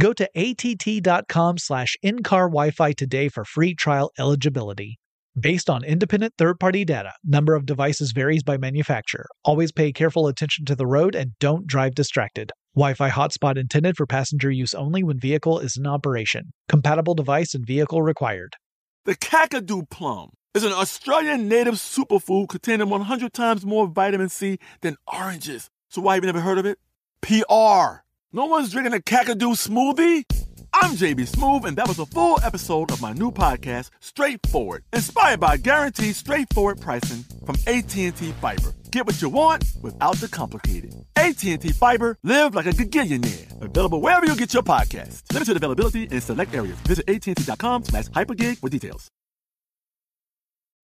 Go to att.com slash in-car Wi-Fi today for free trial eligibility. Based on independent third-party data, number of devices varies by manufacturer. Always pay careful attention to the road and don't drive distracted. Wi-Fi hotspot intended for passenger use only when vehicle is in operation. Compatible device and vehicle required. The Kakadu plum is an Australian native superfood containing 100 times more vitamin C than oranges. So why have you never heard of it? PR. No one's drinking a Kakadu smoothie? I'm JB Smoove, and that was a full episode of my new podcast, Straightforward, inspired by guaranteed straightforward pricing from AT&T Fiber. Get what you want without the complicated. AT&T Fiber, live like a gigillionaire. Available wherever you get your podcast. Limited availability in select areas. Visit AT&T.com slash hypergig for details.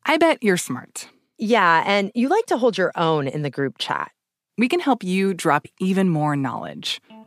I bet you're smart. Yeah, and you like to hold your own in the group chat. We can help you drop even more knowledge.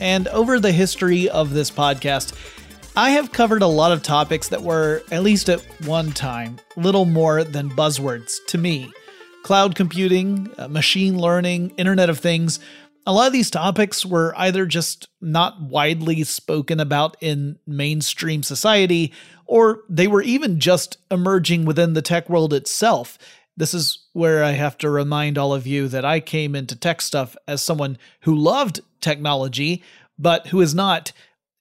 And over the history of this podcast, I have covered a lot of topics that were, at least at one time, little more than buzzwords to me. Cloud computing, uh, machine learning, Internet of Things a lot of these topics were either just not widely spoken about in mainstream society, or they were even just emerging within the tech world itself. This is where I have to remind all of you that I came into tech stuff as someone who loved technology, but who is not,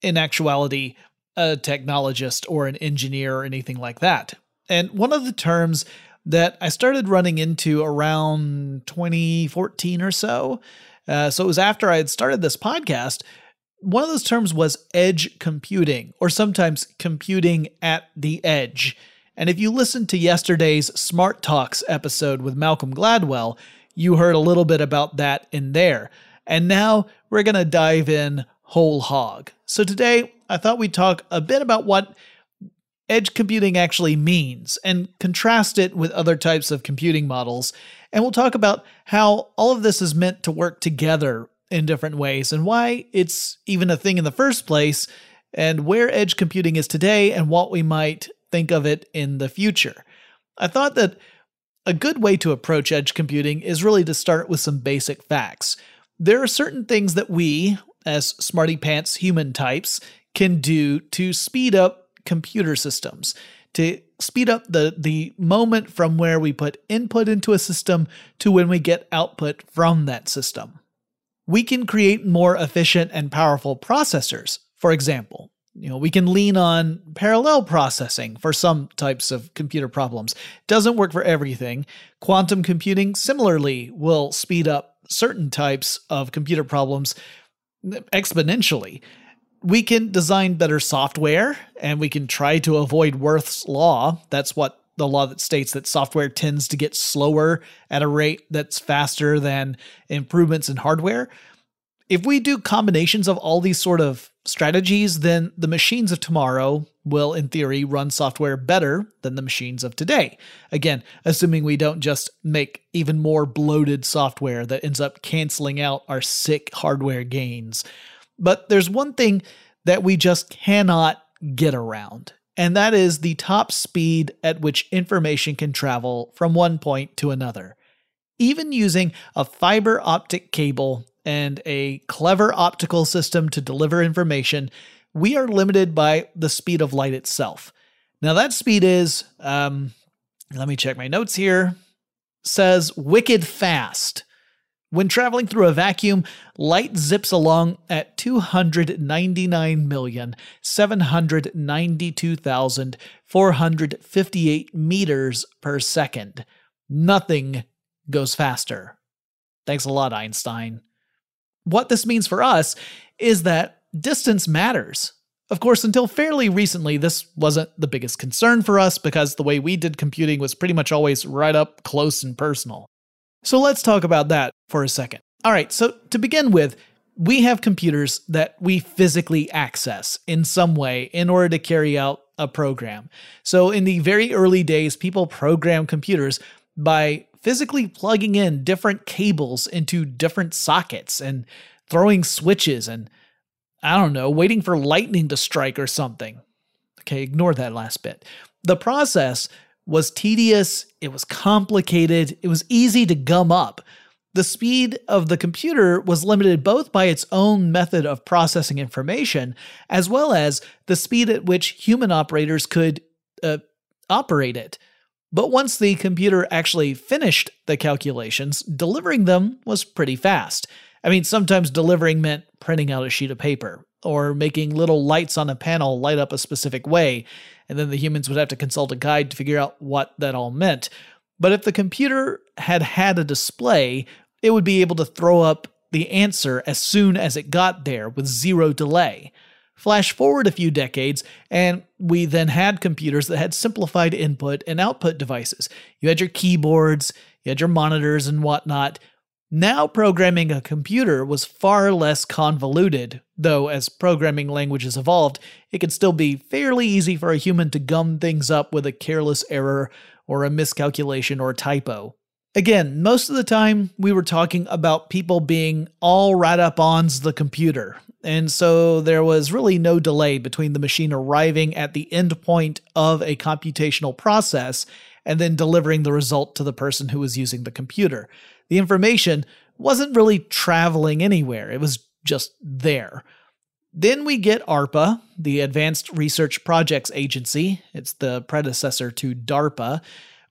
in actuality, a technologist or an engineer or anything like that. And one of the terms that I started running into around 2014 or so uh, so it was after I had started this podcast. One of those terms was edge computing, or sometimes computing at the edge. And if you listened to yesterday's Smart Talks episode with Malcolm Gladwell, you heard a little bit about that in there. And now we're going to dive in whole hog. So today, I thought we'd talk a bit about what edge computing actually means and contrast it with other types of computing models. And we'll talk about how all of this is meant to work together in different ways and why it's even a thing in the first place, and where edge computing is today and what we might think of it in the future. I thought that a good way to approach edge computing is really to start with some basic facts. There are certain things that we, as smarty pants human types, can do to speed up computer systems to speed up the the moment from where we put input into a system to when we get output from that system. We can create more efficient and powerful processors. For example, you know, we can lean on parallel processing for some types of computer problems. Doesn't work for everything. Quantum computing similarly will speed up certain types of computer problems exponentially we can design better software and we can try to avoid Wirth's law. That's what the law that states that software tends to get slower at a rate that's faster than improvements in hardware. If we do combinations of all these sort of strategies, then the machines of tomorrow will, in theory, run software better than the machines of today. Again, assuming we don't just make even more bloated software that ends up canceling out our sick hardware gains. But there's one thing that we just cannot get around, and that is the top speed at which information can travel from one point to another. Even using a fiber optic cable and a clever optical system to deliver information, we are limited by the speed of light itself. Now, that speed is, um, let me check my notes here, says wicked fast. When traveling through a vacuum, light zips along at 299,792,458 meters per second. Nothing goes faster. Thanks a lot, Einstein. What this means for us is that distance matters. Of course, until fairly recently, this wasn't the biggest concern for us because the way we did computing was pretty much always right up close and personal. So let's talk about that for a second. All right, so to begin with, we have computers that we physically access in some way in order to carry out a program. So in the very early days, people programmed computers by physically plugging in different cables into different sockets and throwing switches and I don't know, waiting for lightning to strike or something. Okay, ignore that last bit. The process was tedious, it was complicated, it was easy to gum up. The speed of the computer was limited both by its own method of processing information, as well as the speed at which human operators could uh, operate it. But once the computer actually finished the calculations, delivering them was pretty fast. I mean, sometimes delivering meant printing out a sheet of paper or making little lights on a panel light up a specific way, and then the humans would have to consult a guide to figure out what that all meant. But if the computer had had a display, it would be able to throw up the answer as soon as it got there with zero delay. Flash forward a few decades, and we then had computers that had simplified input and output devices. You had your keyboards, you had your monitors, and whatnot. Now, programming a computer was far less convoluted, though, as programming languages evolved, it could still be fairly easy for a human to gum things up with a careless error or a miscalculation or typo. Again, most of the time we were talking about people being all right up on the computer, and so there was really no delay between the machine arriving at the endpoint of a computational process and then delivering the result to the person who was using the computer. The information wasn't really traveling anywhere, it was just there. Then we get ARPA, the Advanced Research Projects Agency. It's the predecessor to DARPA.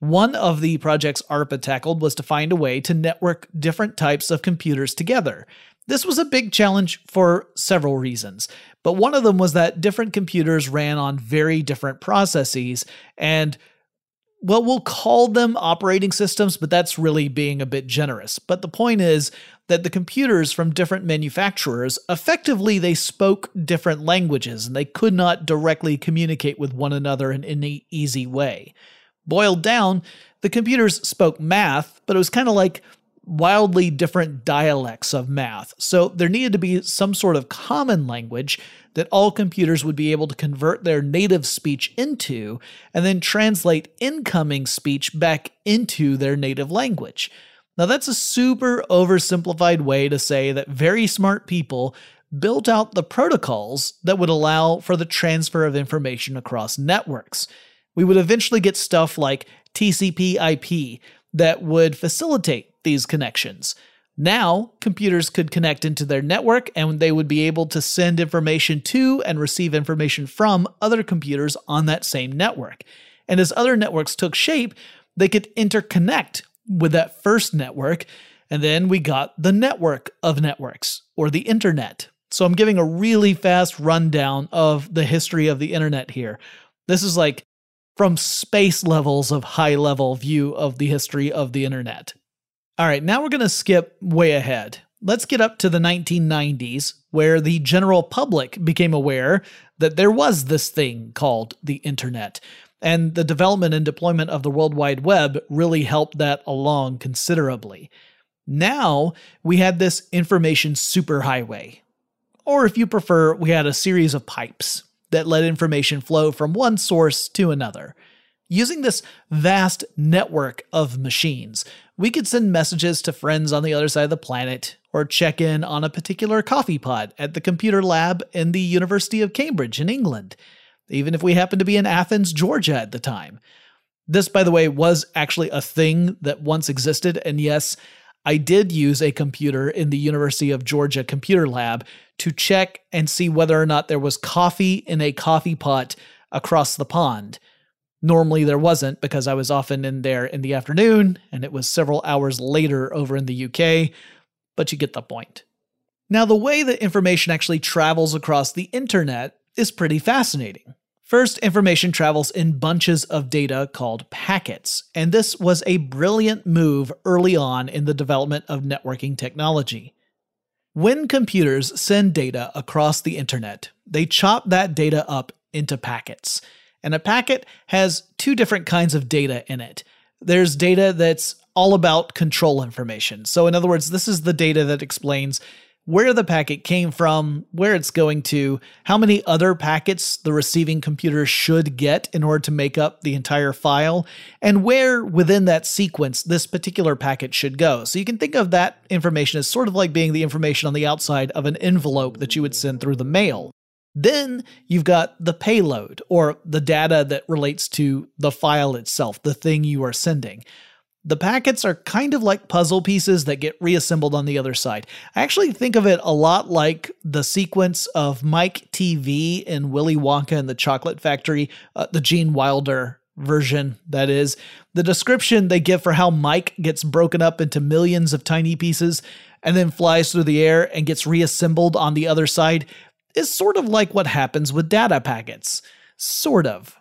One of the projects ARPA tackled was to find a way to network different types of computers together. This was a big challenge for several reasons, but one of them was that different computers ran on very different processes, and well, we'll call them operating systems, but that's really being a bit generous. But the point is that the computers from different manufacturers effectively they spoke different languages and they could not directly communicate with one another in any easy way. Boiled down, the computers spoke math, but it was kind of like wildly different dialects of math. So there needed to be some sort of common language that all computers would be able to convert their native speech into and then translate incoming speech back into their native language. Now, that's a super oversimplified way to say that very smart people built out the protocols that would allow for the transfer of information across networks. We would eventually get stuff like TCP IP that would facilitate these connections. Now, computers could connect into their network and they would be able to send information to and receive information from other computers on that same network. And as other networks took shape, they could interconnect with that first network. And then we got the network of networks, or the internet. So I'm giving a really fast rundown of the history of the internet here. This is like from space levels of high level view of the history of the internet. All right, now we're going to skip way ahead. Let's get up to the 1990s, where the general public became aware that there was this thing called the internet. And the development and deployment of the World Wide Web really helped that along considerably. Now we had this information superhighway. Or if you prefer, we had a series of pipes that let information flow from one source to another. Using this vast network of machines, we could send messages to friends on the other side of the planet or check in on a particular coffee pot at the computer lab in the University of Cambridge in England, even if we happened to be in Athens, Georgia at the time. This, by the way, was actually a thing that once existed, and yes, I did use a computer in the University of Georgia computer lab to check and see whether or not there was coffee in a coffee pot across the pond. Normally there wasn't because I was often in there in the afternoon and it was several hours later over in the UK, but you get the point. Now, the way that information actually travels across the internet is pretty fascinating. First, information travels in bunches of data called packets, and this was a brilliant move early on in the development of networking technology. When computers send data across the internet, they chop that data up into packets. And a packet has two different kinds of data in it. There's data that's all about control information. So, in other words, this is the data that explains where the packet came from, where it's going to, how many other packets the receiving computer should get in order to make up the entire file, and where within that sequence this particular packet should go. So you can think of that information as sort of like being the information on the outside of an envelope that you would send through the mail. Then you've got the payload, or the data that relates to the file itself, the thing you are sending. The packets are kind of like puzzle pieces that get reassembled on the other side. I actually think of it a lot like the sequence of Mike Teavee in Willy Wonka and the Chocolate Factory, uh, the Gene Wilder version, that is. The description they give for how Mike gets broken up into millions of tiny pieces and then flies through the air and gets reassembled on the other side is sort of like what happens with data packets. Sort of.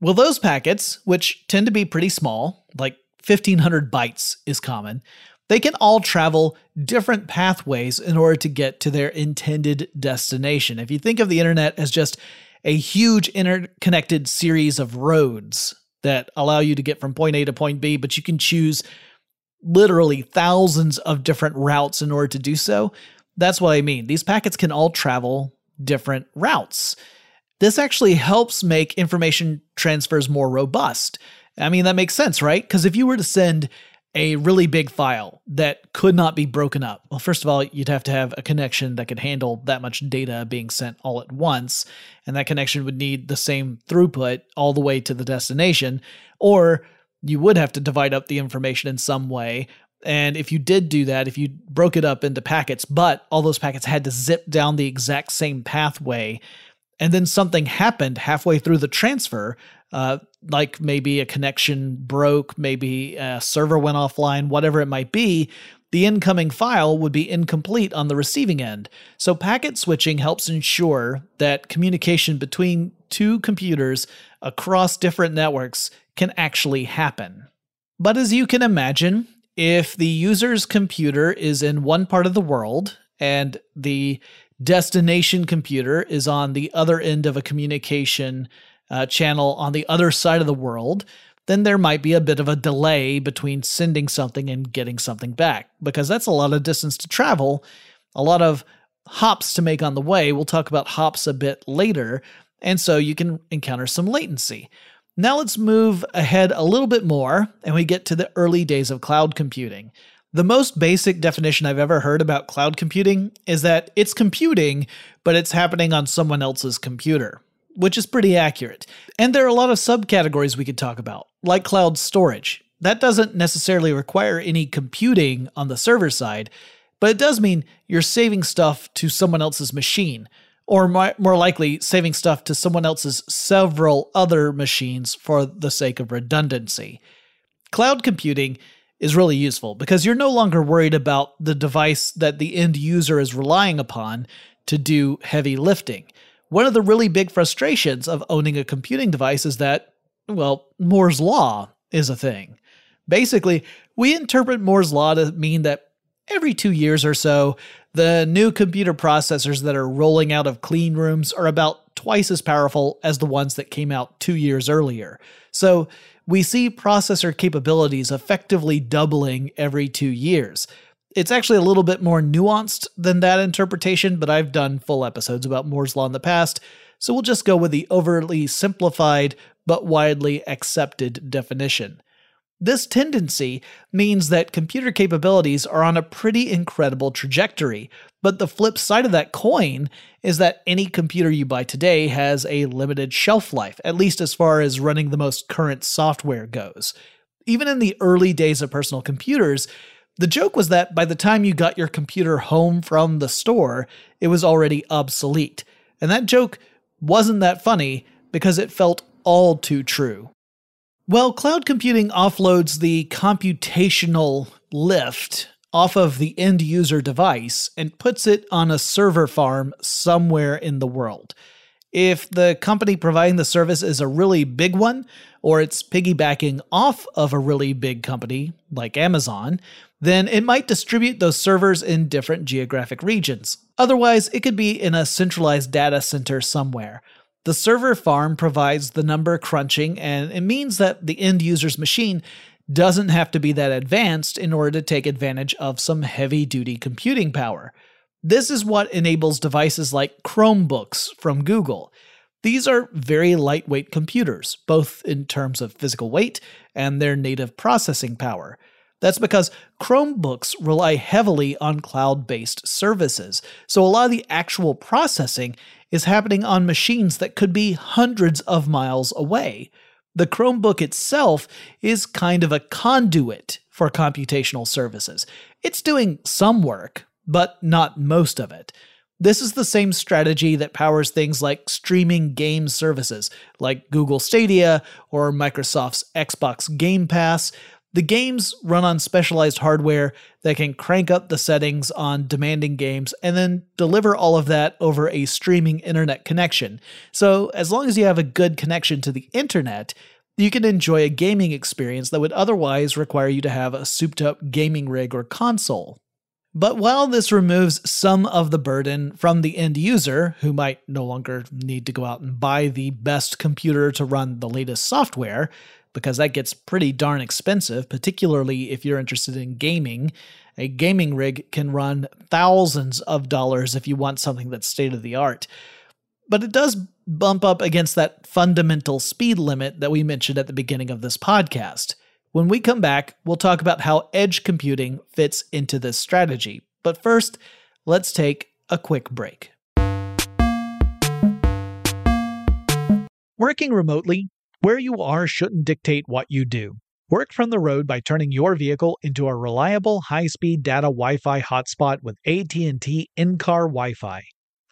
Well, those packets, which tend to be pretty small, like 1500 bytes is common. They can all travel different pathways in order to get to their intended destination. If you think of the internet as just a huge interconnected series of roads that allow you to get from point A to point B, but you can choose literally thousands of different routes in order to do so. That's what I mean. These packets can all travel different routes. This actually helps make information transfers more robust. I mean, that makes sense, right? Because if you were to send a really big file that could not be broken up, well, first of all, you'd have to have a connection that could handle that much data being sent all at once. And that connection would need the same throughput all the way to the destination. Or you would have to divide up the information in some way. And if you did do that, if you broke it up into packets, but all those packets had to zip down the exact same pathway, and then something happened halfway through the transfer, uh, like maybe a connection broke, maybe a server went offline, whatever it might be, the incoming file would be incomplete on the receiving end. So, packet switching helps ensure that communication between two computers across different networks can actually happen. But as you can imagine, if the user's computer is in one part of the world and the destination computer is on the other end of a communication uh, channel on the other side of the world, then there might be a bit of a delay between sending something and getting something back because that's a lot of distance to travel, a lot of hops to make on the way. We'll talk about hops a bit later, and so you can encounter some latency. Now let's move ahead a little bit more and we get to the early days of cloud computing. The most basic definition I've ever heard about cloud computing is that it's computing, but it's happening on someone else's computer which is pretty accurate. And there are a lot of subcategories we could talk about, like cloud storage. That doesn't necessarily require any computing on the server side, but it does mean you're saving stuff to someone else's machine, or more likely, saving stuff to someone else's several other machines for the sake of redundancy. Cloud computing is really useful because you're no longer worried about the device that the end user is relying upon to do heavy lifting. One of the really big frustrations of owning a computing device is that, well, Moore's Law is a thing. Basically, we interpret Moore's Law to mean that every two years or so, the new computer processors that are rolling out of clean rooms are about twice as powerful as the ones that came out two years earlier. So we see processor capabilities effectively doubling every two years. It's actually a little bit more nuanced than that interpretation, but I've done full episodes about Moore's Law in the past, so we'll just go with the overly simplified but widely accepted definition. This tendency means that computer capabilities are on a pretty incredible trajectory, but the flip side of that coin is that any computer you buy today has a limited shelf life, at least as far as running the most current software goes. Even in the early days of personal computers, the joke was that by the time you got your computer home from the store, it was already obsolete. And that joke wasn't that funny because it felt all too true. Well, cloud computing offloads the computational lift off of the end user device and puts it on a server farm somewhere in the world. If the company providing the service is a really big one, or it's piggybacking off of a really big company like Amazon, then it might distribute those servers in different geographic regions. Otherwise, it could be in a centralized data center somewhere. The server farm provides the number crunching, and it means that the end user's machine doesn't have to be that advanced in order to take advantage of some heavy duty computing power. This is what enables devices like Chromebooks from Google. These are very lightweight computers, both in terms of physical weight and their native processing power. That's because Chromebooks rely heavily on cloud based services, so a lot of the actual processing is happening on machines that could be hundreds of miles away. The Chromebook itself is kind of a conduit for computational services. It's doing some work, but not most of it. This is the same strategy that powers things like streaming game services, like Google Stadia or Microsoft's Xbox Game Pass, the games run on specialized hardware that can crank up the settings on demanding games and then deliver all of that over a streaming internet connection. So, as long as you have a good connection to the internet, you can enjoy a gaming experience that would otherwise require you to have a souped up gaming rig or console. But while this removes some of the burden from the end user, who might no longer need to go out and buy the best computer to run the latest software, because that gets pretty darn expensive, particularly if you're interested in gaming. A gaming rig can run thousands of dollars if you want something that's state of the art. But it does bump up against that fundamental speed limit that we mentioned at the beginning of this podcast. When we come back, we'll talk about how edge computing fits into this strategy. But first, let's take a quick break. Working remotely where you are shouldn't dictate what you do. Work from the road by turning your vehicle into a reliable high-speed data Wi-Fi hotspot with AT&T in-car Wi-Fi.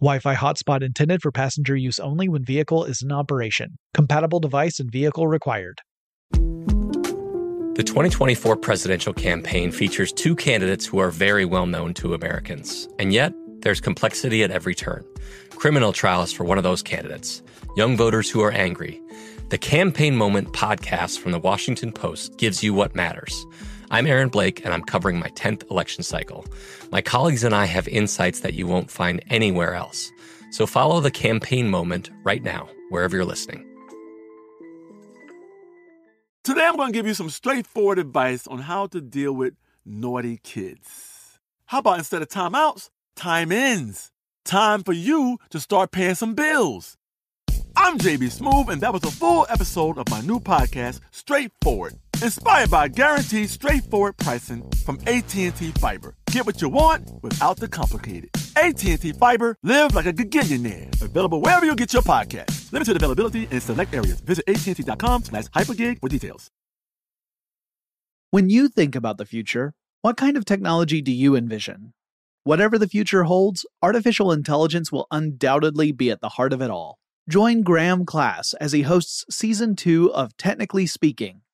Wi-Fi hotspot intended for passenger use only when vehicle is in operation. Compatible device and vehicle required. The 2024 presidential campaign features two candidates who are very well known to Americans. And yet, there's complexity at every turn criminal trials for one of those candidates, young voters who are angry. The Campaign Moment podcast from the Washington Post gives you what matters. I'm Aaron Blake, and I'm covering my 10th election cycle. My colleagues and I have insights that you won't find anywhere else. So follow the Campaign Moment right now, wherever you're listening. Today, I'm going to give you some straightforward advice on how to deal with naughty kids. How about instead of timeouts, time ins? Time for you to start paying some bills. I'm JB Smoove, and that was a full episode of my new podcast, Straightforward, inspired by guaranteed straightforward pricing from AT&T Fiber. Get what you want without the complicated. AT&T Fiber, live like a gigillionaire. Available wherever you get your podcast. Limited availability in select areas. Visit AT&T.com slash hypergig for details. When you think about the future, what kind of technology do you envision? Whatever the future holds, artificial intelligence will undoubtedly be at the heart of it all. Join Graham Class as he hosts season two of Technically Speaking,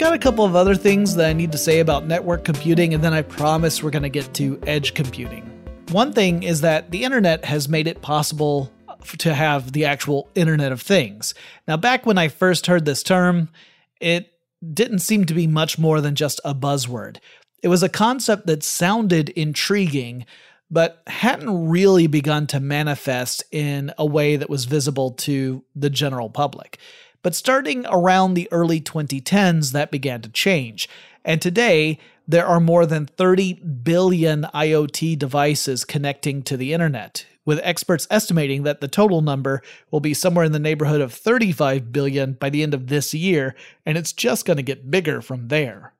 Got a couple of other things that I need to say about network computing, and then I promise we're going to get to edge computing. One thing is that the internet has made it possible to have the actual Internet of Things. Now, back when I first heard this term, it didn't seem to be much more than just a buzzword. It was a concept that sounded intriguing, but hadn't really begun to manifest in a way that was visible to the general public. But starting around the early 2010s, that began to change. And today, there are more than 30 billion IoT devices connecting to the internet, with experts estimating that the total number will be somewhere in the neighborhood of 35 billion by the end of this year, and it's just going to get bigger from there.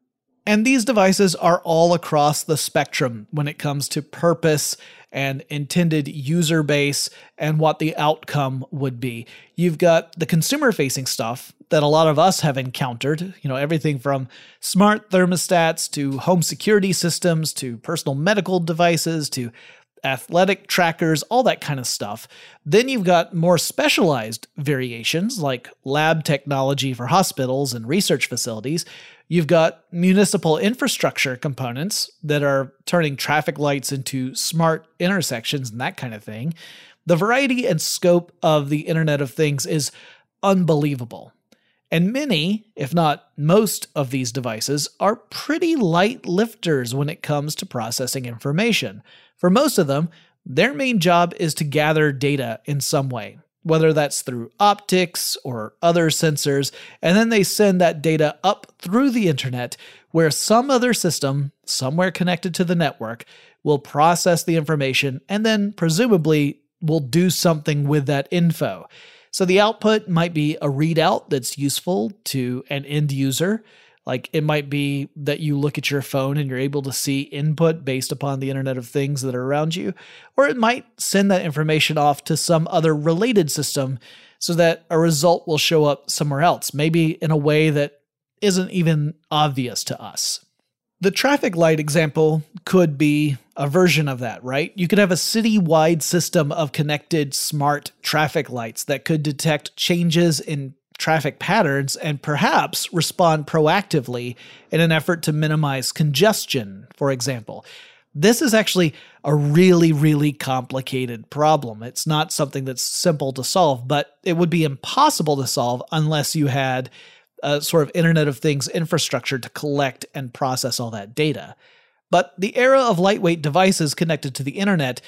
And these devices are all across the spectrum when it comes to purpose and intended user base and what the outcome would be. You've got the consumer facing stuff that a lot of us have encountered, you know, everything from smart thermostats to home security systems to personal medical devices to athletic trackers, all that kind of stuff. Then you've got more specialized variations like lab technology for hospitals and research facilities. You've got municipal infrastructure components that are turning traffic lights into smart intersections and that kind of thing. The variety and scope of the Internet of Things is unbelievable. And many, if not most, of these devices are pretty light lifters when it comes to processing information. For most of them, their main job is to gather data in some way, whether that's through optics or other sensors, and then they send that data up through the internet where some other system, somewhere connected to the network, will process the information and then presumably will do something with that info. So the output might be a readout that's useful to an end user. Like it might be that you look at your phone and you're able to see input based upon the Internet of Things that are around you. Or it might send that information off to some other related system so that a result will show up somewhere else, maybe in a way that isn't even obvious to us. The traffic light example could be a version of that, right? You could have a city-wide system of connected smart traffic lights that could detect changes in traffic patterns and perhaps respond proactively in an effort to minimize congestion, for example. This is actually a really, really complicated problem. It's not something that's simple to solve, but it would be impossible to solve unless you had a sort of Internet of Things infrastructure to collect and process all that data. But the era of lightweight devices connected to the internet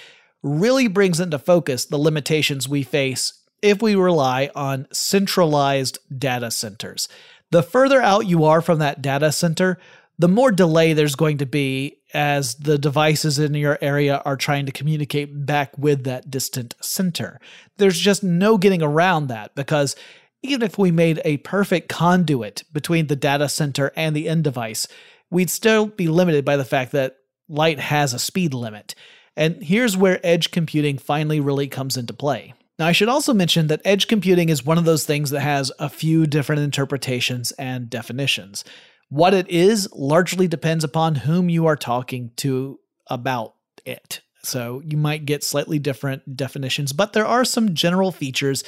really brings into focus the limitations we face if we rely on centralized data centers. The further out you are from that data center, the more delay there's going to be as the devices in your area are trying to communicate back with that distant center. There's just no getting around that because even if we made a perfect conduit between the data center and the end device, we'd still be limited by the fact that light has a speed limit. And here's where edge computing finally really comes into play. Now, I should also mention that edge computing is one of those things that has a few different interpretations and definitions. What it is largely depends upon whom you are talking to about it. So you might get slightly different definitions, but there are some general features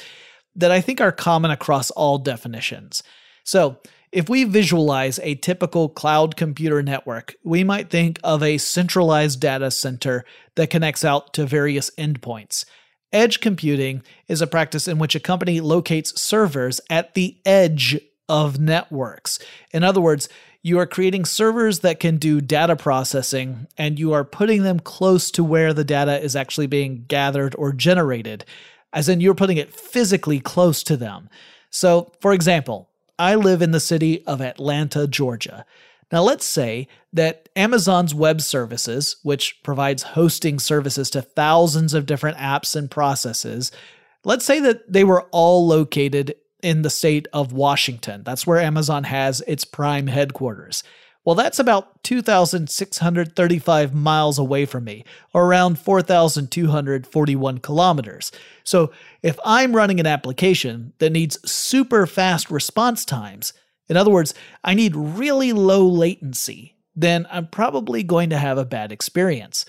that I think are common across all definitions. So, if we visualize a typical cloud computer network, we might think of a centralized data center that connects out to various endpoints. Edge computing is a practice in which a company locates servers at the edge of networks. In other words, you are creating servers that can do data processing and you are putting them close to where the data is actually being gathered or generated. As in you're putting it physically close to them. So, for example, I live in the city of Atlanta, Georgia. Now, let's say that Amazon's Web Services, which provides hosting services to thousands of different apps and processes, let's say that they were all located in the state of Washington. That's where Amazon has its prime headquarters. Well, that's about 2,635 miles away from me, or around 4,241 kilometers. So, if I'm running an application that needs super fast response times, in other words, I need really low latency, then I'm probably going to have a bad experience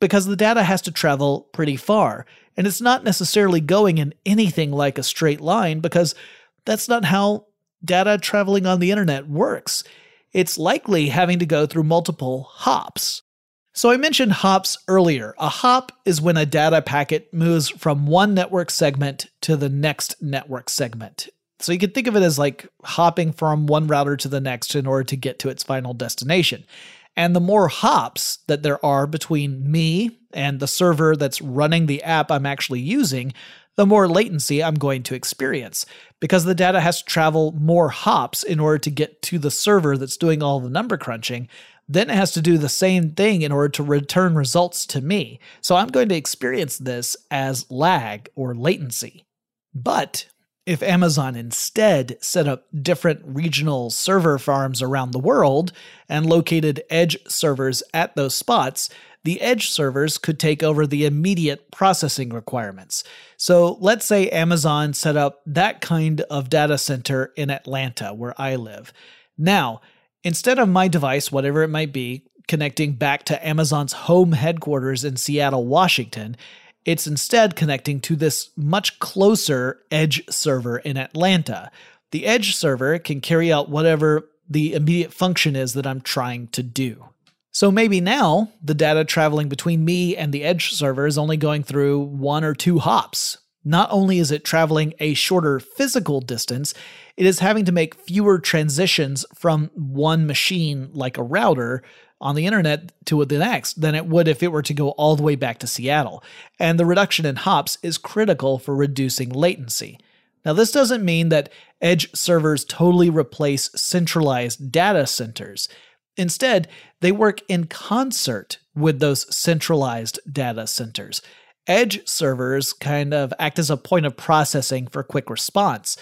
because the data has to travel pretty far, and it's not necessarily going in anything like a straight line because that's not how data traveling on the internet works. It's likely having to go through multiple hops. So I mentioned hops earlier. A hop is when a data packet moves from one network segment to the next network segment. So you can think of it as like hopping from one router to the next in order to get to its final destination. And the more hops that there are between me and the server that's running the app I'm actually using, the more latency I'm going to experience because the data has to travel more hops in order to get to the server that's doing all the number crunching. Then it has to do the same thing in order to return results to me. So I'm going to experience this as lag or latency. But if Amazon instead set up different regional server farms around the world and located edge servers at those spots, the edge servers could take over the immediate processing requirements. So let's say Amazon set up that kind of data center in Atlanta, where I live. Now, instead of my device, whatever it might be, connecting back to Amazon's home headquarters in Seattle, Washington, it's instead connecting to this much closer edge server in Atlanta. The edge server can carry out whatever the immediate function is that I'm trying to do. So maybe now the data traveling between me and the edge server is only going through one or two hops. Not only is it traveling a shorter physical distance, it is having to make fewer transitions from one machine, like a router, on the internet to the next than it would if it were to go all the way back to Seattle. And the reduction in hops is critical for reducing latency. Now, this doesn't mean that edge servers totally replace centralized data centers. Instead, they work in concert with those centralized data centers. Edge servers kind of act as a point of processing for quick response.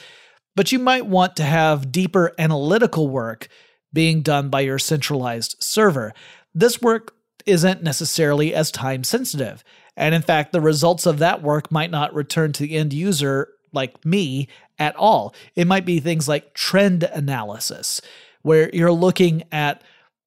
But you might want to have deeper analytical work being done by your centralized server. This work isn't necessarily as time sensitive. And in fact, the results of that work might not return to the end user like me at all. It might be things like trend analysis, where you're looking at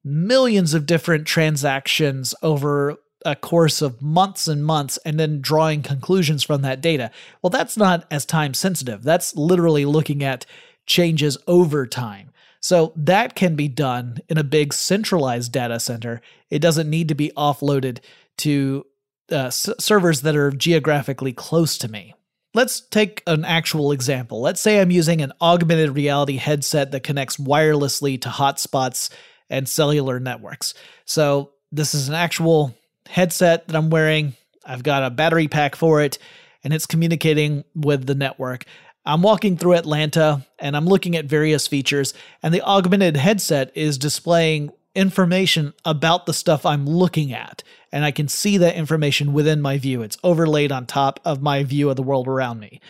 millions of different transactions over a course of months and months and then drawing conclusions from that data. Well, that's not as time sensitive. That's literally looking at changes over time. So that can be done in a big centralized data center. It doesn't need to be offloaded to uh, s- servers that are geographically close to me. Let's take an actual example. Let's say I'm using an augmented reality headset that connects wirelessly to hotspots and cellular networks. So, this is an actual headset that I'm wearing. I've got a battery pack for it, and it's communicating with the network. I'm walking through Atlanta and I'm looking at various features, and the augmented headset is displaying information about the stuff I'm looking at. And I can see that information within my view. It's overlaid on top of my view of the world around me.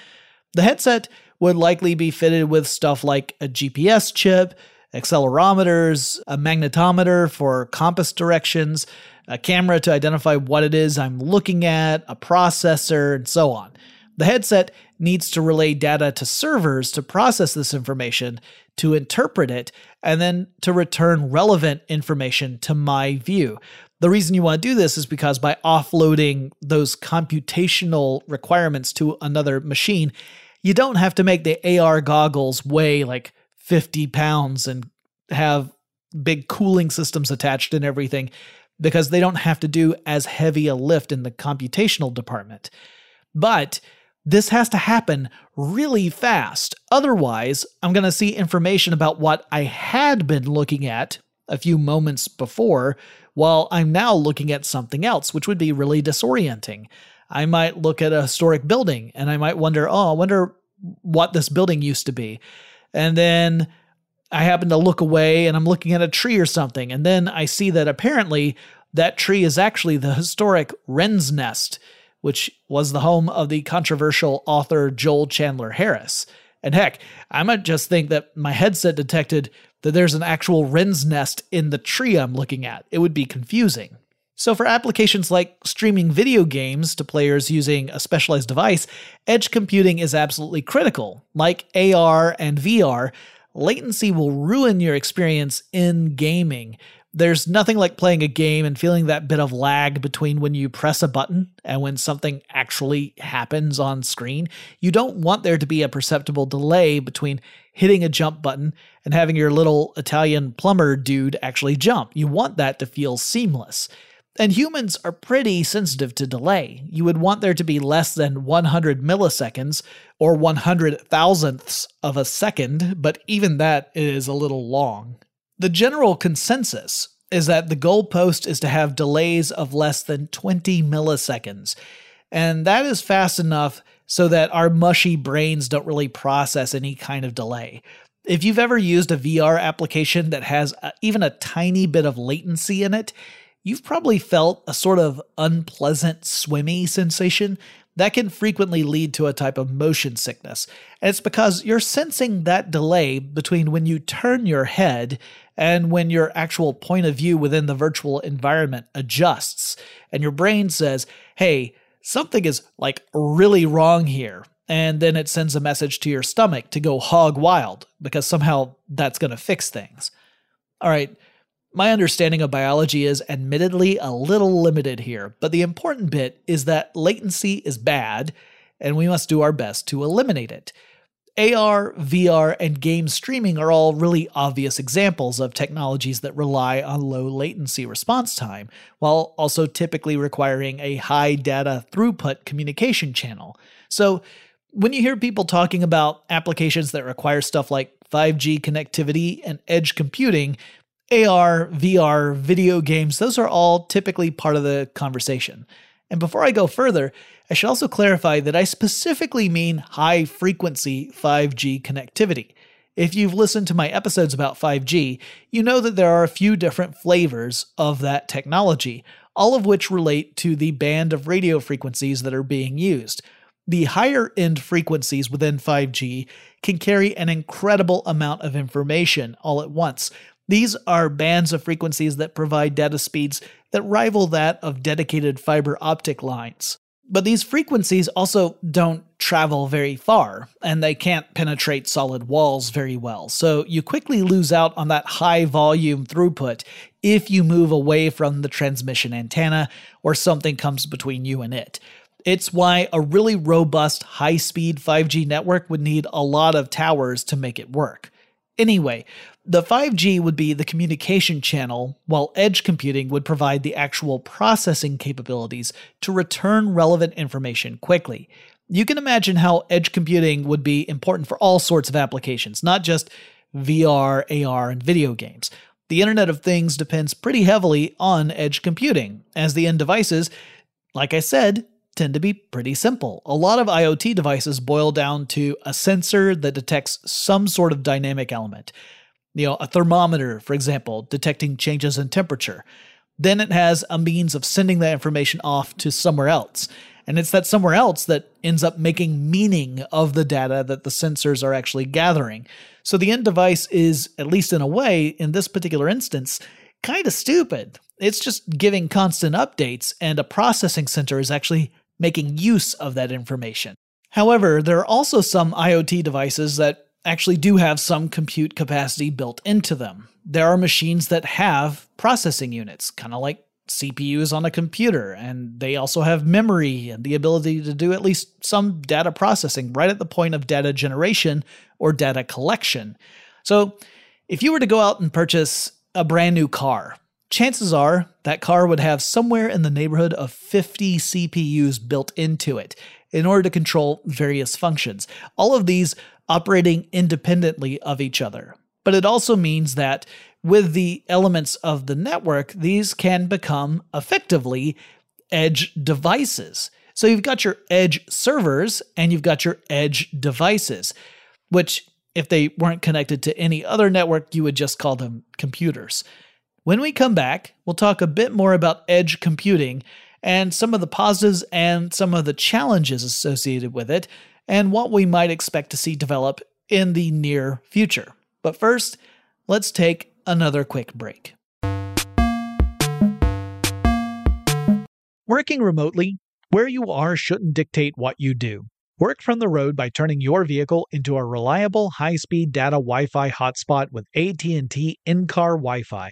The headset would likely be fitted with stuff like a GPS chip, accelerometers, a magnetometer for compass directions, a camera to identify what it is I'm looking at, a processor, and so on. The headset needs to relay data to servers to process this information, to interpret it, and then to return relevant information to my view. The reason you want to do this is because by offloading those computational requirements to another machine, you don't have to make the AR goggles weigh like 50 pounds and have big cooling systems attached and everything because they don't have to do as heavy a lift in the computational department. But this has to happen really fast. Otherwise, I'm going to see information about what I had been looking at a few moments before while I'm now looking at something else, which would be really disorienting. I might look at a historic building and I might wonder, oh, I wonder what this building used to be. And then I happen to look away and I'm looking at a tree or something. And then I see that apparently that tree is actually the historic Wren's Nest, which was the home of the controversial author Joel Chandler Harris. And heck, I might just think that my headset detected that there's an actual wren's nest in the tree I'm looking at. It would be confusing. So, for applications like streaming video games to players using a specialized device, edge computing is absolutely critical. Like AR and VR, latency will ruin your experience in gaming. There's nothing like playing a game and feeling that bit of lag between when you press a button and when something actually happens on screen. You don't want there to be a perceptible delay between hitting a jump button and having your little Italian plumber dude actually jump. You want that to feel seamless. And humans are pretty sensitive to delay. You would want there to be less than 100 milliseconds or 100 thousandths of a second, but even that is a little long. The general consensus is that the goalpost is to have delays of less than 20 milliseconds. And that is fast enough so that our mushy brains don't really process any kind of delay. If you've ever used a VR application that has a, even a tiny bit of latency in it, you've probably felt a sort of unpleasant swimmy sensation that can frequently lead to a type of motion sickness. And it's because you're sensing that delay between when you turn your head and when your actual point of view within the virtual environment adjusts. And your brain says, hey, something is like really wrong here. And then it sends a message to your stomach to go hog wild because somehow that's going to fix things. All right, my understanding of biology is admittedly a little limited here, but the important bit is that latency is bad, and we must do our best to eliminate it. AR, VR, and game streaming are all really obvious examples of technologies that rely on low latency response time, while also typically requiring a high data throughput communication channel. So, when you hear people talking about applications that require stuff like 5G connectivity and edge computing, AR, VR, video games, those are all typically part of the conversation. And before I go further, I should also clarify that I specifically mean high frequency 5G connectivity. If you've listened to my episodes about 5G, you know that there are a few different flavors of that technology, all of which relate to the band of radio frequencies that are being used. The higher end frequencies within 5G can carry an incredible amount of information all at once, these are bands of frequencies that provide data speeds that rival that of dedicated fiber optic lines. But these frequencies also don't travel very far, and they can't penetrate solid walls very well, so you quickly lose out on that high volume throughput if you move away from the transmission antenna or something comes between you and it. It's why a really robust high speed 5G network would need a lot of towers to make it work. Anyway, the 5G would be the communication channel, while edge computing would provide the actual processing capabilities to return relevant information quickly. You can imagine how edge computing would be important for all sorts of applications, not just VR, AR, and video games. The Internet of Things depends pretty heavily on edge computing, as the end devices, like I said, tend to be pretty simple. A lot of IoT devices boil down to a sensor that detects some sort of dynamic element you know, a thermometer, for example, detecting changes in temperature. Then it has a means of sending that information off to somewhere else. And it's that somewhere else that ends up making meaning of the data that the sensors are actually gathering. So the end device is, at least in a way, in this particular instance, kind of stupid. It's just giving constant updates, and a processing center is actually making use of that information. However, there are also some IoT devices that actually do have some compute capacity built into them. There are machines that have processing units, kind of like CPUs on a computer, and they also have memory and the ability to do at least some data processing right at the point of data generation or data collection. So, if you were to go out and purchase a brand new car, chances are that car would have somewhere in the neighborhood of 50 CPUs built into it in order to control various functions. All of these operating independently of each other. But it also means that with the elements of the network, these can become effectively edge devices. So you've got your edge servers and you've got your edge devices, which, if they weren't connected to any other network, you would just call them computers. When we come back, we'll talk a bit more about edge computing and some of the positives and some of the challenges associated with it, and what we might expect to see develop in the near future. But first, let's take another quick break. Working remotely, where you are shouldn't dictate what you do. Work from the road by turning your vehicle into a reliable high-speed data Wi-Fi hotspot with AT&T in-car Wi-Fi.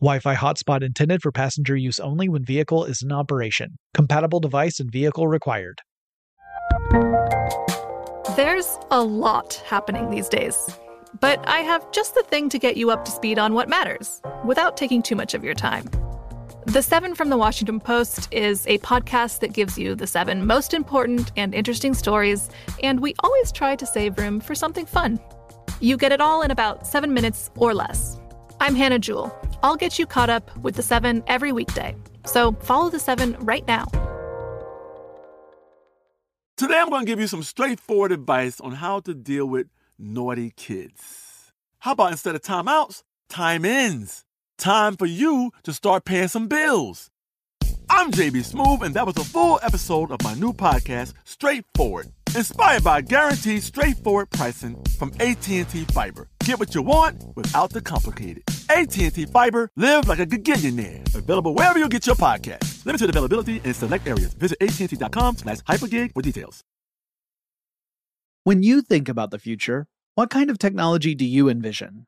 Wi-Fi hotspot intended for passenger use only when vehicle is in operation. Compatible device and vehicle required. There's a lot happening these days. But I have just the thing to get you up to speed on what matters without taking too much of your time. The Seven from the Washington Post is a podcast that gives you the seven most important and interesting stories, and we always try to save room for something fun. You get it all in about seven minutes or less. I'm Hannah Jewell. I'll get you caught up with the seven every weekday. So follow the seven right now. Today, I'm going to give you some straightforward advice on how to deal with naughty kids. How about instead of timeouts, time ins? Time for you to start paying some bills. I'm JB Smoove, and that was a full episode of my new podcast, Straightforward, inspired by guaranteed straightforward pricing from AT&T Fiber. Get what you want without the complicated. AT&T Fiber, live like a gigillionaire. Available wherever you get your podcast. Limited availability in select areas. Visit AT&T.com slash hypergig for details. When you think about the future, what kind of technology do you envision?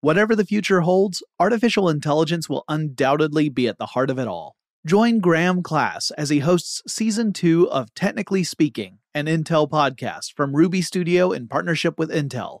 Whatever the future holds, artificial intelligence will undoubtedly be at the heart of it all. Join Graham Class as he hosts season two of Technically Speaking, an Intel podcast from Ruby Studio in partnership with Intel.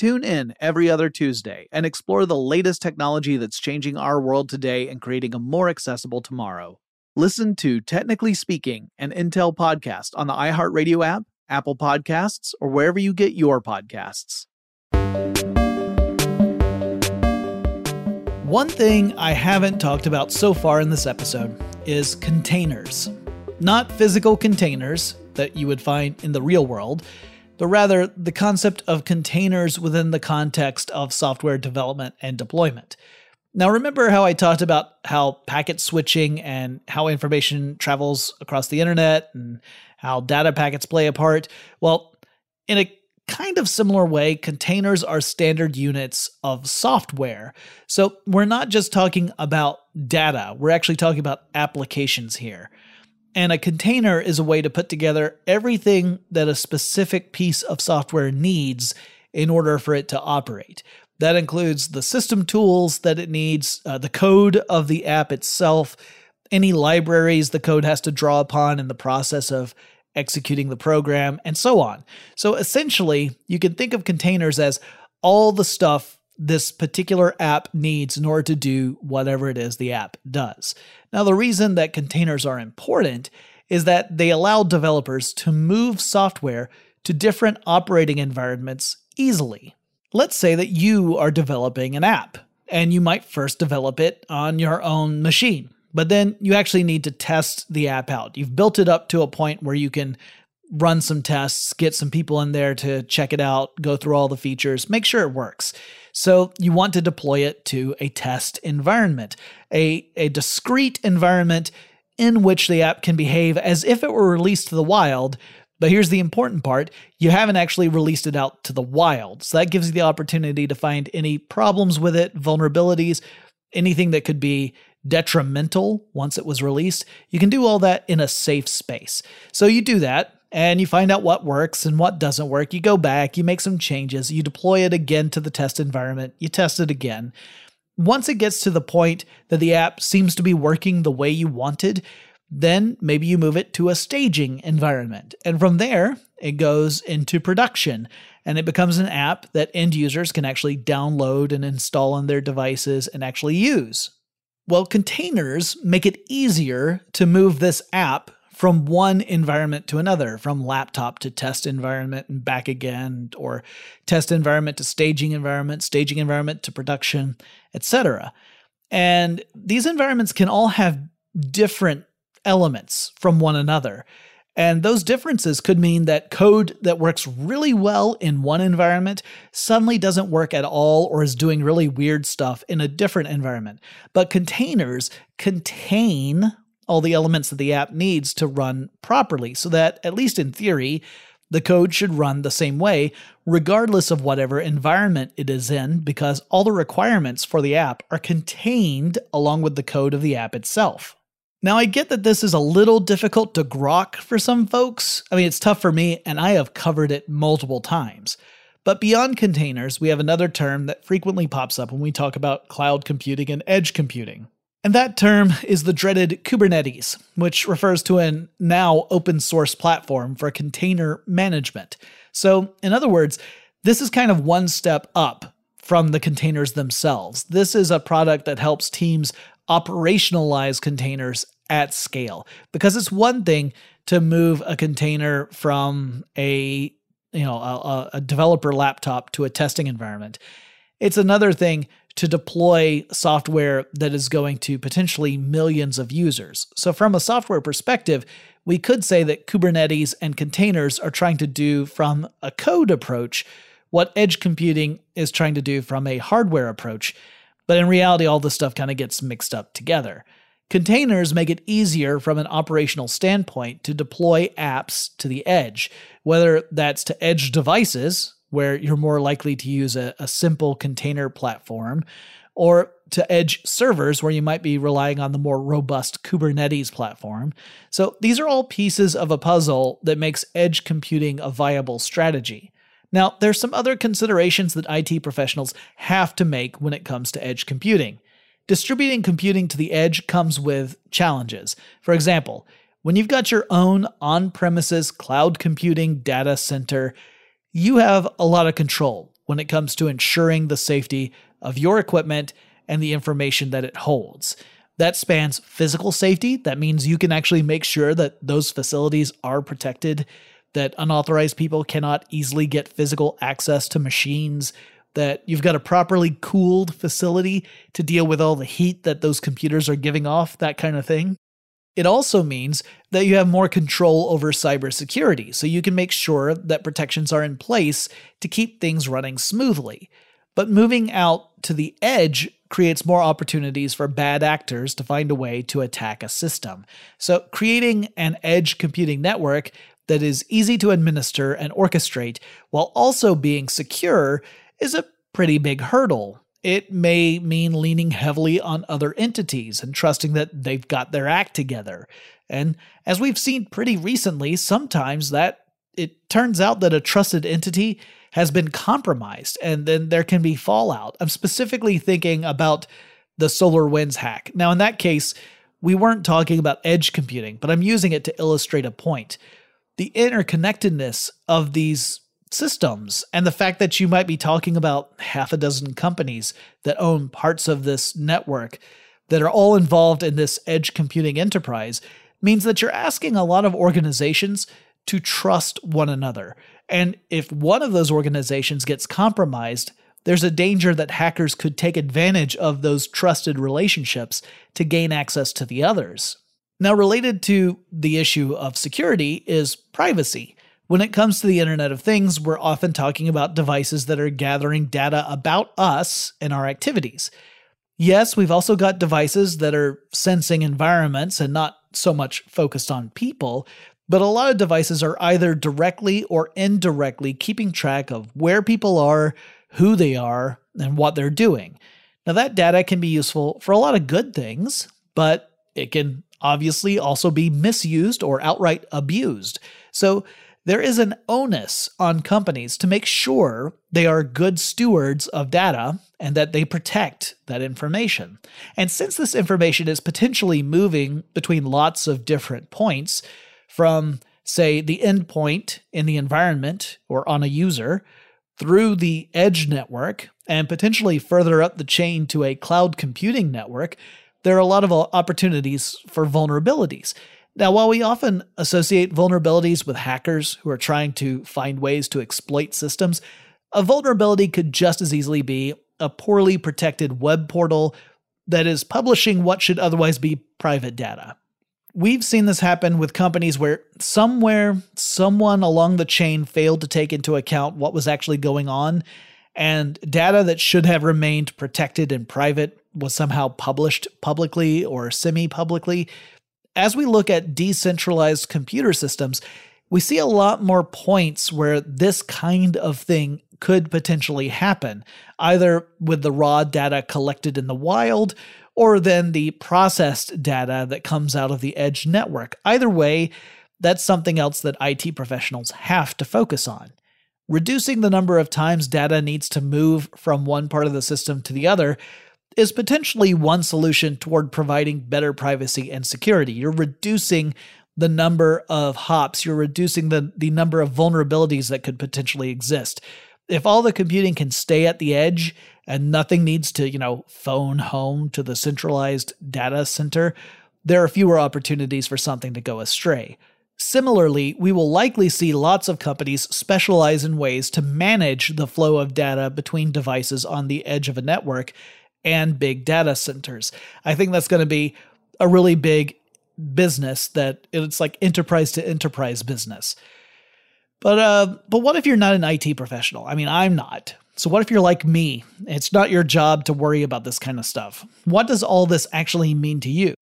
Tune in every other Tuesday and explore the latest technology that's changing our world today and creating a more accessible tomorrow. Listen to Technically Speaking, an Intel podcast on the iHeartRadio app, Apple Podcasts, or wherever you get your podcasts. One thing I haven't talked about so far in this episode is containers. Not physical containers that you would find in the real world, but rather the concept of containers within the context of software development and deployment. Now, remember how I talked about how packet switching and how information travels across the internet and how data packets play a part? Well, in a kind of similar way, containers are standard units of software. So we're not just talking about data, we're actually talking about applications here. And a container is a way to put together everything that a specific piece of software needs in order for it to operate. That includes the system tools that it needs, uh, the code of the app itself, any libraries the code has to draw upon in the process of executing the program, and so on. So essentially, you can think of containers as all the stuff this particular app needs in order to do whatever it is the app does. Now, the reason that containers are important is that they allow developers to move software to different operating environments easily. Let's say that you are developing an app, and you might first develop it on your own machine, but then you actually need to test the app out. You've built it up to a point where you can run some tests, get some people in there to check it out, go through all the features, make sure it works. So you want to deploy it to a test environment, a, a discrete environment in which the app can behave as if it were released to the wild. But here's the important part you haven't actually released it out to the wild. So that gives you the opportunity to find any problems with it, vulnerabilities, anything that could be detrimental once it was released. You can do all that in a safe space. So you do that and you find out what works and what doesn't work. You go back, you make some changes, you deploy it again to the test environment, you test it again. Once it gets to the point that the app seems to be working the way you wanted, then maybe you move it to a staging environment. And from there, it goes into production and it becomes an app that end users can actually download and install on their devices and actually use. Well, containers make it easier to move this app from one environment to another, from laptop to test environment and back again, or test environment to staging environment, staging environment to production, etc. And these environments can all have different elements from one another. And those differences could mean that code that works really well in one environment suddenly doesn't work at all or is doing really weird stuff in a different environment. But containers contain all the elements that the app needs to run properly, so that, at least in theory, the code should run the same way, regardless of whatever environment it is in, because all the requirements for the app are contained along with the code of the app itself. Now, I get that this is a little difficult to grok for some folks. I mean, it's tough for me, and I have covered it multiple times. But beyond containers, we have another term that frequently pops up when we talk about cloud computing and edge computing. And that term is the dreaded Kubernetes, which refers to a now open source platform for container management. So, in other words, this is kind of one step up from the containers themselves. This is a product that helps teams operationalize containers at scale because it's one thing to move a container from a you know a, a developer laptop to a testing environment. It's another thing to deploy software that is going to potentially millions of users. So, from a software perspective, we could say that Kubernetes and containers are trying to do from a code approach what edge computing is trying to do from a hardware approach. But in reality, all this stuff kind of gets mixed up together. Containers make it easier from an operational standpoint to deploy apps to the edge, whether that's to edge devices, where you're more likely to use a, a simple container platform, or to edge servers where you might be relying on the more robust Kubernetes platform. So these are all pieces of a puzzle that makes edge computing a viable strategy. Now, there's some other considerations that IT professionals have to make when it comes to edge computing. Distributing computing to the edge comes with challenges. For example, when you've got your own on premises cloud computing data center, you have a lot of control when it comes to ensuring the safety of your equipment and the information that it holds. That spans physical safety. That means you can actually make sure that those facilities are protected, that unauthorized people cannot easily get physical access to machines, that you've got a properly cooled facility to deal with all the heat that those computers are giving off, that kind of thing. It also means that you have more control over cybersecurity, so you can make sure that protections are in place to keep things running smoothly. But moving out to the edge creates more opportunities for bad actors to find a way to attack a system. So, creating an edge computing network that is easy to administer and orchestrate while also being secure is a pretty big hurdle. It may mean leaning heavily on other entities and trusting that they've got their act together. And as we've seen pretty recently, sometimes that it turns out that a trusted entity has been compromised and then there can be fallout. I'm specifically thinking about the SolarWinds hack. Now, in that case, we weren't talking about edge computing, but I'm using it to illustrate a point. The interconnectedness of these systems and the fact that you might be talking about half a dozen companies that own parts of this network that are all involved in this edge computing enterprise means that you're asking a lot of organizations to trust one another. And if one of those organizations gets compromised, there's a danger that hackers could take advantage of those trusted relationships to gain access to the others. Now, related to the issue of security is privacy. When it comes to the Internet of Things, we're often talking about devices that are gathering data about us and our activities. Yes, we've also got devices that are sensing environments and not so much focused on people, but a lot of devices are either directly or indirectly keeping track of where people are, who they are, and what they're doing. Now, that data can be useful for a lot of good things, but it can obviously also be misused or outright abused. So, there is an onus on companies to make sure they are good stewards of data and that they protect that information. And since this information is potentially moving between lots of different points, from, say, the endpoint in the environment or on a user through the edge network and potentially further up the chain to a cloud computing network, there are a lot of opportunities for vulnerabilities. Now, while we often associate vulnerabilities with hackers who are trying to find ways to exploit systems, a vulnerability could just as easily be a poorly protected web portal that is publishing what should otherwise be private data. We've seen this happen with companies where somewhere someone along the chain failed to take into account what was actually going on, and data that should have remained protected and private was somehow published publicly or semi publicly. As we look at decentralized computer systems, we see a lot more points where this kind of thing could potentially happen, either with the raw data collected in the wild or then the processed data that comes out of the edge network. Either way, that's something else that IT professionals have to focus on. Reducing the number of times data needs to move from one part of the system to the other is potentially one solution toward providing better privacy and security. You're reducing the number of hops, you're reducing the, the number of vulnerabilities that could potentially exist. If all the computing can stay at the edge and nothing needs to, you know, phone home to the centralized data center, there are fewer opportunities for something to go astray. Similarly, we will likely see lots of companies specialize in ways to manage the flow of data between devices on the edge of a network and big data centers. I think that's going to be a really big business that it's like enterprise to enterprise business. But uh but what if you're not an IT professional? I mean, I'm not. So what if you're like me? It's not your job to worry about this kind of stuff. What does all this actually mean to you?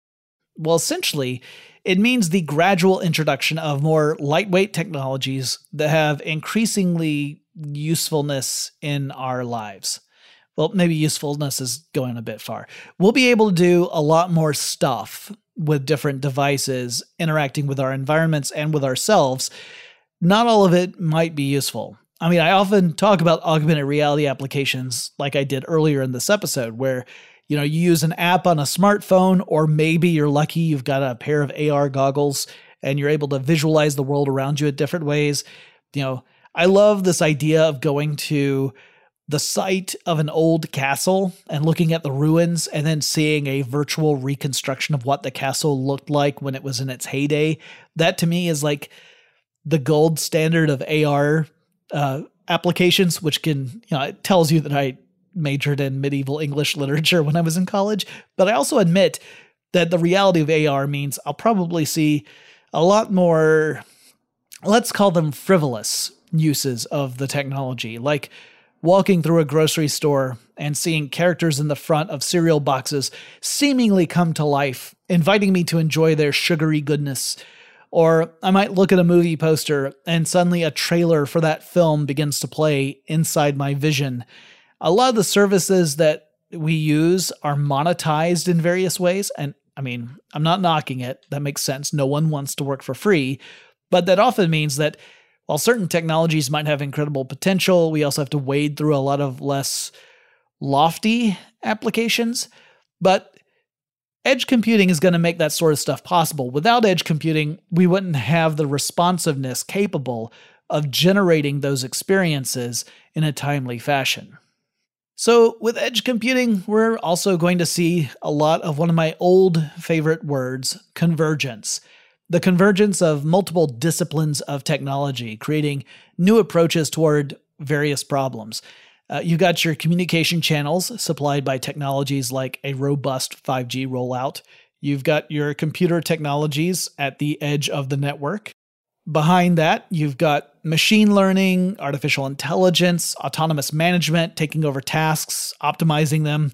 Well, essentially, it means the gradual introduction of more lightweight technologies that have increasingly usefulness in our lives well, maybe usefulness is going a bit far. We'll be able to do a lot more stuff with different devices interacting with our environments and with ourselves. Not all of it might be useful. I mean, I often talk about augmented reality applications like I did earlier in this episode, where you know you use an app on a smartphone, or maybe you're lucky you've got a pair of AR goggles and you're able to visualize the world around you in different ways. You know, I love this idea of going to the site of an old castle and looking at the ruins and then seeing a virtual reconstruction of what the castle looked like when it was in its heyday that to me is like the gold standard of AR uh, applications which can you know it tells you that I majored in medieval English literature when I was in college. But I also admit that the reality of AR means I'll probably see a lot more let's call them frivolous uses of the technology. Like walking through a grocery store and seeing characters in the front of cereal boxes seemingly come to life, inviting me to enjoy their sugary goodness. Or I might look at a movie poster and suddenly a trailer for that film begins to play inside my vision. A lot of the services that we use are monetized in various ways. And I mean, I'm not knocking it. That makes sense. No one wants to work for free. But that often means that while certain technologies might have incredible potential, we also have to wade through a lot of less lofty applications. But edge computing is going to make that sort of stuff possible. Without edge computing, we wouldn't have the responsiveness capable of generating those experiences in a timely fashion. So, with edge computing, we're also going to see a lot of one of my old favorite words convergence the convergence of multiple disciplines of technology, creating new approaches toward various problems. Uh, you got your communication channels supplied by technologies like a robust 5G rollout. You've got your computer technologies at the edge of the network. Behind that, you've got machine learning, artificial intelligence, autonomous management, taking over tasks, optimizing them,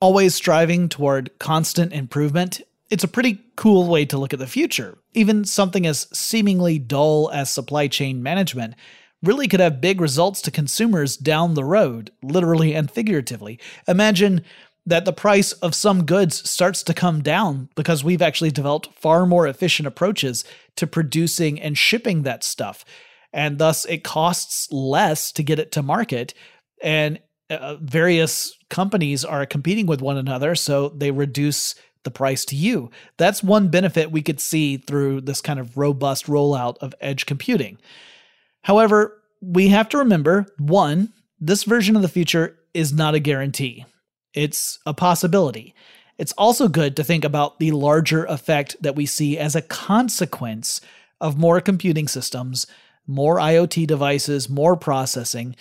always striving toward constant improvement it's a pretty cool way to look at the future. Even something as seemingly dull as supply chain management really could have big results to consumers down the road, literally and figuratively. Imagine that the price of some goods starts to come down because we've actually developed far more efficient approaches to producing and shipping that stuff. And thus, it costs less to get it to market. And uh, various companies are competing with one another, so they reduce the price to you. That's one benefit we could see through this kind of robust rollout of edge computing. However, we have to remember one, this version of the future is not a guarantee, it's a possibility. It's also good to think about the larger effect that we see as a consequence of more computing systems, more IoT devices, more processing,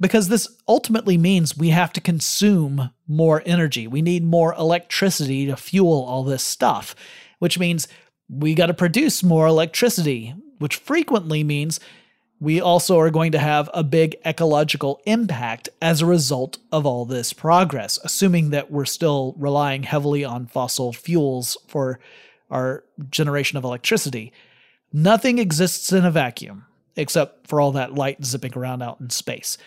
because this ultimately means we have to consume more energy. We need more electricity to fuel all this stuff, which means we got to produce more electricity, which frequently means we also are going to have a big ecological impact as a result of all this progress, assuming that we're still relying heavily on fossil fuels for our generation of electricity. Nothing exists in a vacuum, except for all that light zipping around out in space.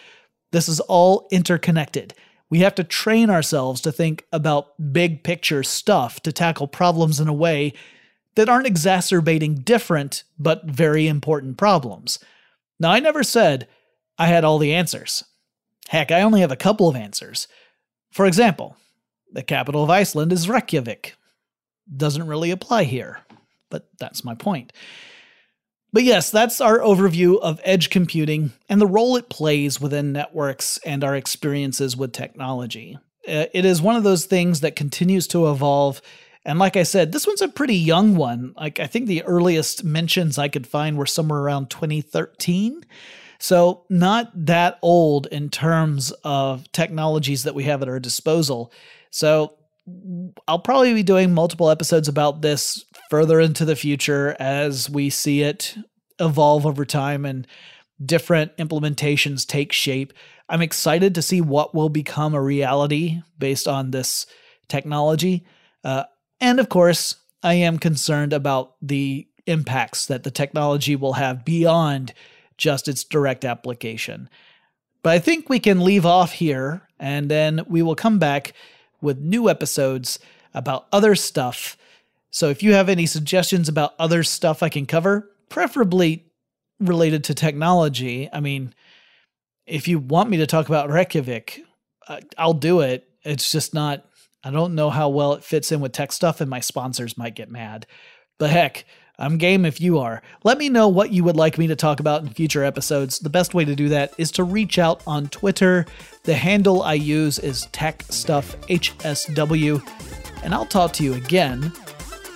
This is all interconnected. We have to train ourselves to think about big picture stuff to tackle problems in a way that aren't exacerbating different but very important problems. Now, I never said I had all the answers. Heck, I only have a couple of answers. For example, the capital of Iceland is Reykjavik. Doesn't really apply here, but that's my point. But yes, that's our overview of edge computing and the role it plays within networks and our experiences with technology. Uh, it is one of those things that continues to evolve. And like I said, this one's a pretty young one. Like I think the earliest mentions I could find were somewhere around 2013. So, not that old in terms of technologies that we have at our disposal. So, I'll probably be doing multiple episodes about this further into the future as we see it evolve over time and different implementations take shape. I'm excited to see what will become a reality based on this technology. Uh, and of course, I am concerned about the impacts that the technology will have beyond just its direct application. But I think we can leave off here and then we will come back with new episodes about other stuff. So if you have any suggestions about other stuff I can cover, preferably related to technology, I mean, if you want me to talk about Reykjavik, I'll do it. It's just not, I don't know how well it fits in with tech stuff, and my sponsors might get mad. But heck, I'm game if you are. Let me know what you would like me to talk about in future episodes. The best way to do that is to reach out on Twitter. The handle I use is TechStuffHSW, and I'll talk to you again